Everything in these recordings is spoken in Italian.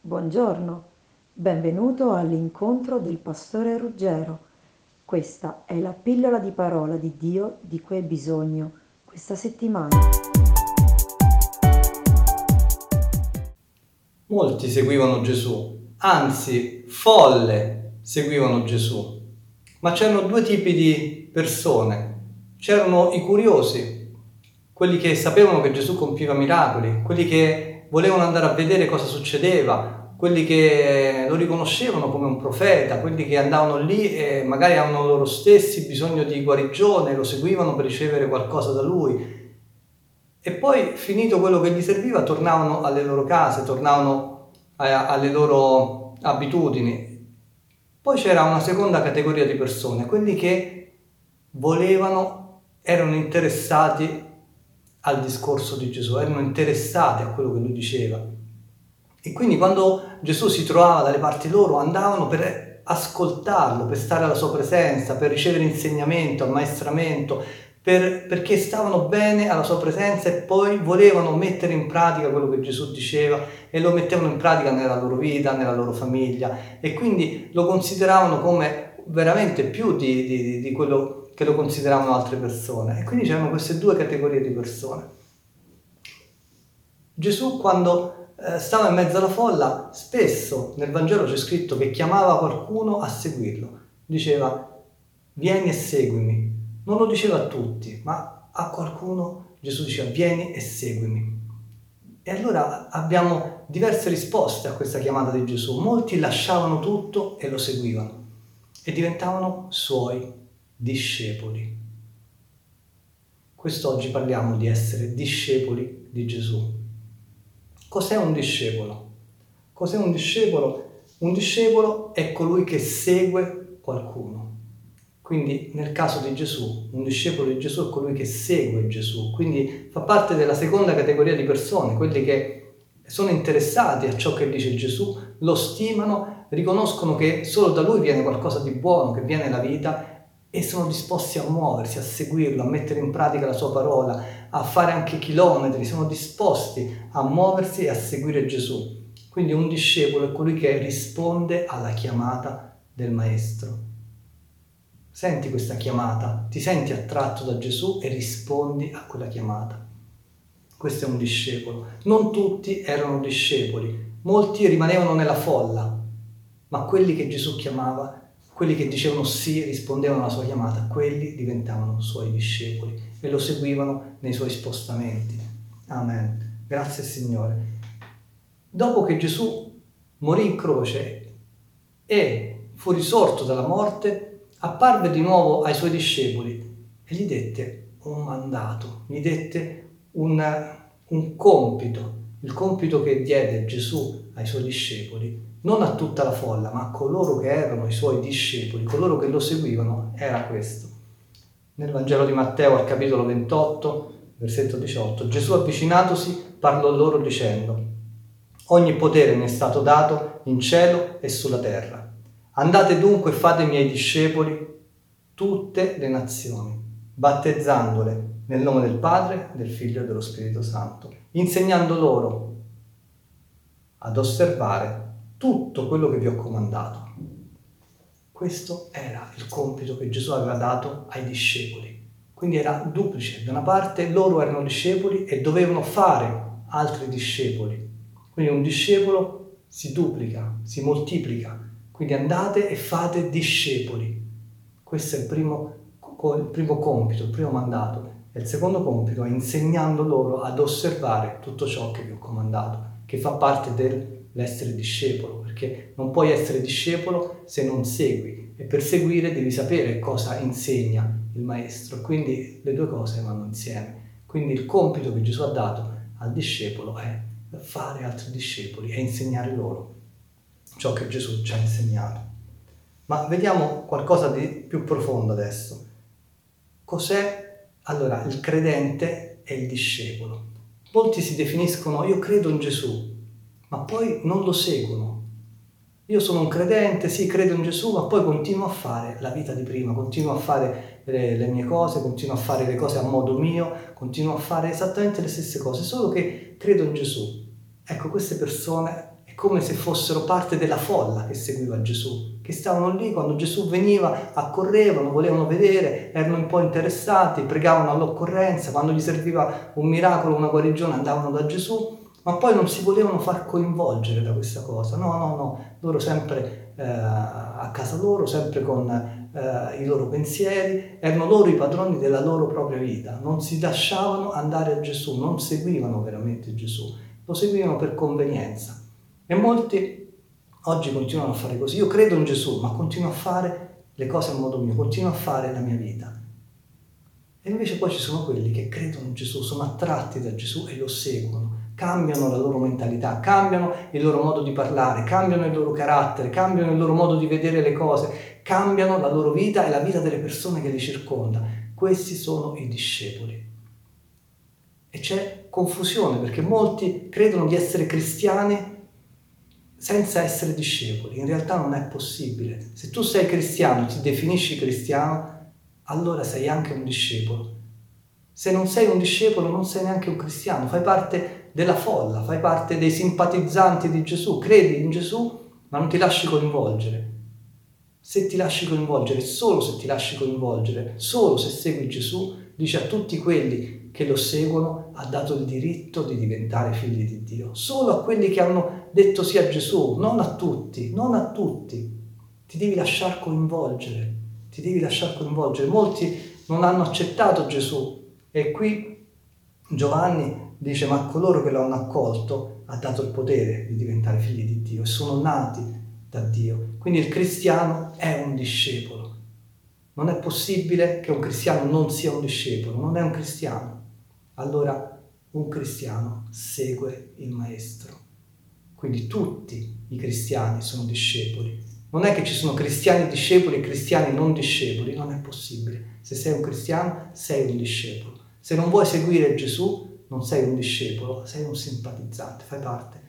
Buongiorno, benvenuto all'incontro del pastore Ruggero. Questa è la pillola di parola di Dio di cui hai bisogno questa settimana. Molti seguivano Gesù, anzi folle seguivano Gesù, ma c'erano due tipi di persone. C'erano i curiosi, quelli che sapevano che Gesù compiva miracoli, quelli che volevano andare a vedere cosa succedeva, quelli che lo riconoscevano come un profeta, quelli che andavano lì e magari avevano loro stessi bisogno di guarigione, lo seguivano per ricevere qualcosa da lui. E poi, finito quello che gli serviva, tornavano alle loro case, tornavano alle loro abitudini. Poi c'era una seconda categoria di persone, quelli che volevano, erano interessati al discorso di Gesù, erano interessati a quello che lui diceva. E quindi quando Gesù si trovava dalle parti loro andavano per ascoltarlo, per stare alla sua presenza, per ricevere insegnamento, ammaestramento, per, perché stavano bene alla sua presenza e poi volevano mettere in pratica quello che Gesù diceva e lo mettevano in pratica nella loro vita, nella loro famiglia. E quindi lo consideravano come veramente più di, di, di quello che lo consideravano altre persone. E quindi c'erano queste due categorie di persone. Gesù quando eh, stava in mezzo alla folla, spesso nel Vangelo c'è scritto che chiamava qualcuno a seguirlo. Diceva, vieni e seguimi. Non lo diceva a tutti, ma a qualcuno Gesù diceva, vieni e seguimi. E allora abbiamo diverse risposte a questa chiamata di Gesù. Molti lasciavano tutto e lo seguivano e diventavano suoi discepoli. Quest'oggi parliamo di essere discepoli di Gesù. Cos'è un discepolo? Cos'è un discepolo? Un discepolo è colui che segue qualcuno. Quindi nel caso di Gesù, un discepolo di Gesù è colui che segue Gesù, quindi fa parte della seconda categoria di persone, quelli che sono interessati a ciò che dice Gesù, lo stimano, riconoscono che solo da lui viene qualcosa di buono, che viene la vita e sono disposti a muoversi, a seguirlo, a mettere in pratica la sua parola, a fare anche chilometri, sono disposti a muoversi e a seguire Gesù. Quindi un discepolo è colui che risponde alla chiamata del Maestro. Senti questa chiamata, ti senti attratto da Gesù e rispondi a quella chiamata. Questo è un discepolo. Non tutti erano discepoli, molti rimanevano nella folla, ma quelli che Gesù chiamava quelli che dicevano sì, rispondevano alla sua chiamata, quelli diventavano suoi discepoli e lo seguivano nei suoi spostamenti. Amen. Grazie Signore. Dopo che Gesù morì in croce e fu risorto dalla morte, apparve di nuovo ai suoi discepoli e gli dette un mandato, gli dette un, un compito, il compito che diede Gesù ai suoi discepoli non a tutta la folla, ma a coloro che erano i suoi discepoli, coloro che lo seguivano, era questo. Nel Vangelo di Matteo al capitolo 28, versetto 18, Gesù avvicinatosi parlò loro dicendo, ogni potere mi è stato dato in cielo e sulla terra. Andate dunque e fate miei discepoli tutte le nazioni, battezzandole nel nome del Padre, del Figlio e dello Spirito Santo, insegnando loro ad osservare tutto quello che vi ho comandato. Questo era il compito che Gesù aveva dato ai discepoli. Quindi era duplice. Da una parte loro erano discepoli e dovevano fare altri discepoli. Quindi un discepolo si duplica, si moltiplica. Quindi andate e fate discepoli. Questo è il primo, il primo compito, il primo mandato. E il secondo compito è insegnando loro ad osservare tutto ciò che vi ho comandato, che fa parte del l'essere discepolo, perché non puoi essere discepolo se non segui e per seguire devi sapere cosa insegna il maestro, quindi le due cose vanno insieme. Quindi il compito che Gesù ha dato al discepolo è fare altri discepoli e insegnare loro ciò che Gesù ci ha insegnato. Ma vediamo qualcosa di più profondo adesso. Cos'è allora il credente e il discepolo? Molti si definiscono io credo in Gesù, ma poi non lo seguono. Io sono un credente, sì, credo in Gesù, ma poi continuo a fare la vita di prima, continuo a fare le, le, mie cose, continuo a fare le cose a modo mio, continuo a fare esattamente le stesse cose, solo che credo in Gesù. Ecco, queste persone, come se fossero parte della folla che seguiva Gesù, che stavano lì quando Gesù veniva, accorrevano, volevano vedere, erano un po' interessati, pregavano all'occorrenza, quando gli serviva un miracolo, una guarigione, andavano da Gesù, ma poi non si volevano far coinvolgere da questa cosa. No, no, no, loro sempre eh, a casa loro, sempre con eh, i loro pensieri, erano loro i padroni della loro propria vita, non si lasciavano andare a Gesù, non seguivano veramente Gesù, lo seguivano per convenienza. E molti oggi continuano a fare così. Io credo in Gesù, ma continuo a fare le cose a modo mio, continuo a fare la mia vita. E invece poi ci sono quelli che credono in Gesù, sono attratti da Gesù e lo seguono, cambiano la loro mentalità, cambiano il loro modo di parlare, cambiano il loro carattere, cambiano il loro modo di vedere le cose, cambiano la loro vita e la vita delle persone che li circonda. Questi sono i discepoli. E c'è confusione perché molti credono di essere cristiani senza essere discepoli. In realtà non è possibile. Se tu sei cristiano, ti definisci cristiano, allora sei anche un discepolo. Se non sei un discepolo, non sei neanche un cristiano, fai parte della folla, fai parte dei simpatizzanti di Gesù, credi in Gesù, ma non ti lasci coinvolgere. Se ti lasci coinvolgere, solo se ti lasci coinvolgere, solo se segui Gesù, dice a tutti quelli che lo seguono, ha dato il diritto di diventare figli di Dio. Solo a quelli che hanno detto sì a Gesù, non a tutti, non a tutti. Ti devi lasciar coinvolgere, ti devi lasciar coinvolgere. Molti non hanno accettato Gesù e qui Giovanni dice ma coloro che lo hanno accolto ha dato il potere di diventare figli di Dio e sono nati da Dio. Quindi il cristiano è un discepolo. Non è possibile che un cristiano non sia un discepolo, non è un cristiano. Allora un cristiano segue il maestro. Quindi tutti i cristiani sono discepoli. Non è che ci sono cristiani discepoli e cristiani non discepoli, non è possibile. Se sei un cristiano, sei un discepolo. Se non vuoi seguire Gesù, non sei un discepolo, sei un simpatizzante, fai parte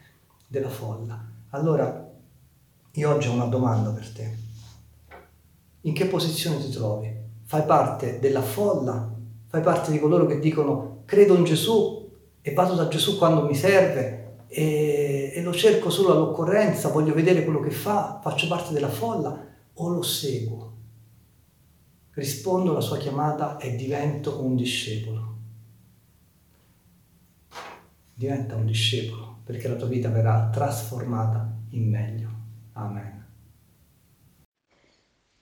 della folla. Allora, io oggi ho una domanda per te. In che posizione ti trovi? Fai parte della folla? Fai parte di coloro che dicono credo in Gesù e vado da Gesù quando mi serve e, e lo cerco solo all'occorrenza, voglio vedere quello che fa, faccio parte della folla o lo seguo? Rispondo alla sua chiamata e divento un discepolo. Diventa un discepolo perché la tua vita verrà trasformata in meglio. Amen.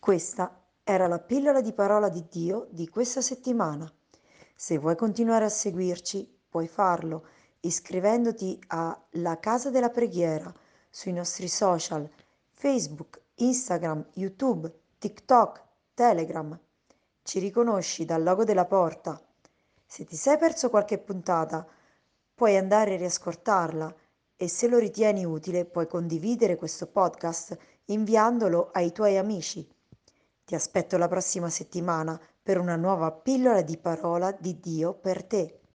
Questa era la pillola di parola di Dio di questa settimana. Se vuoi continuare a seguirci, puoi farlo iscrivendoti a La Casa della Preghiera sui nostri social Facebook, Instagram, YouTube, TikTok, Telegram. Ci riconosci dal logo della porta. Se ti sei perso qualche puntata, puoi andare a riascoltarla e se lo ritieni utile puoi condividere questo podcast inviandolo ai tuoi amici. Ti aspetto la prossima settimana per una nuova pillola di parola di Dio per te.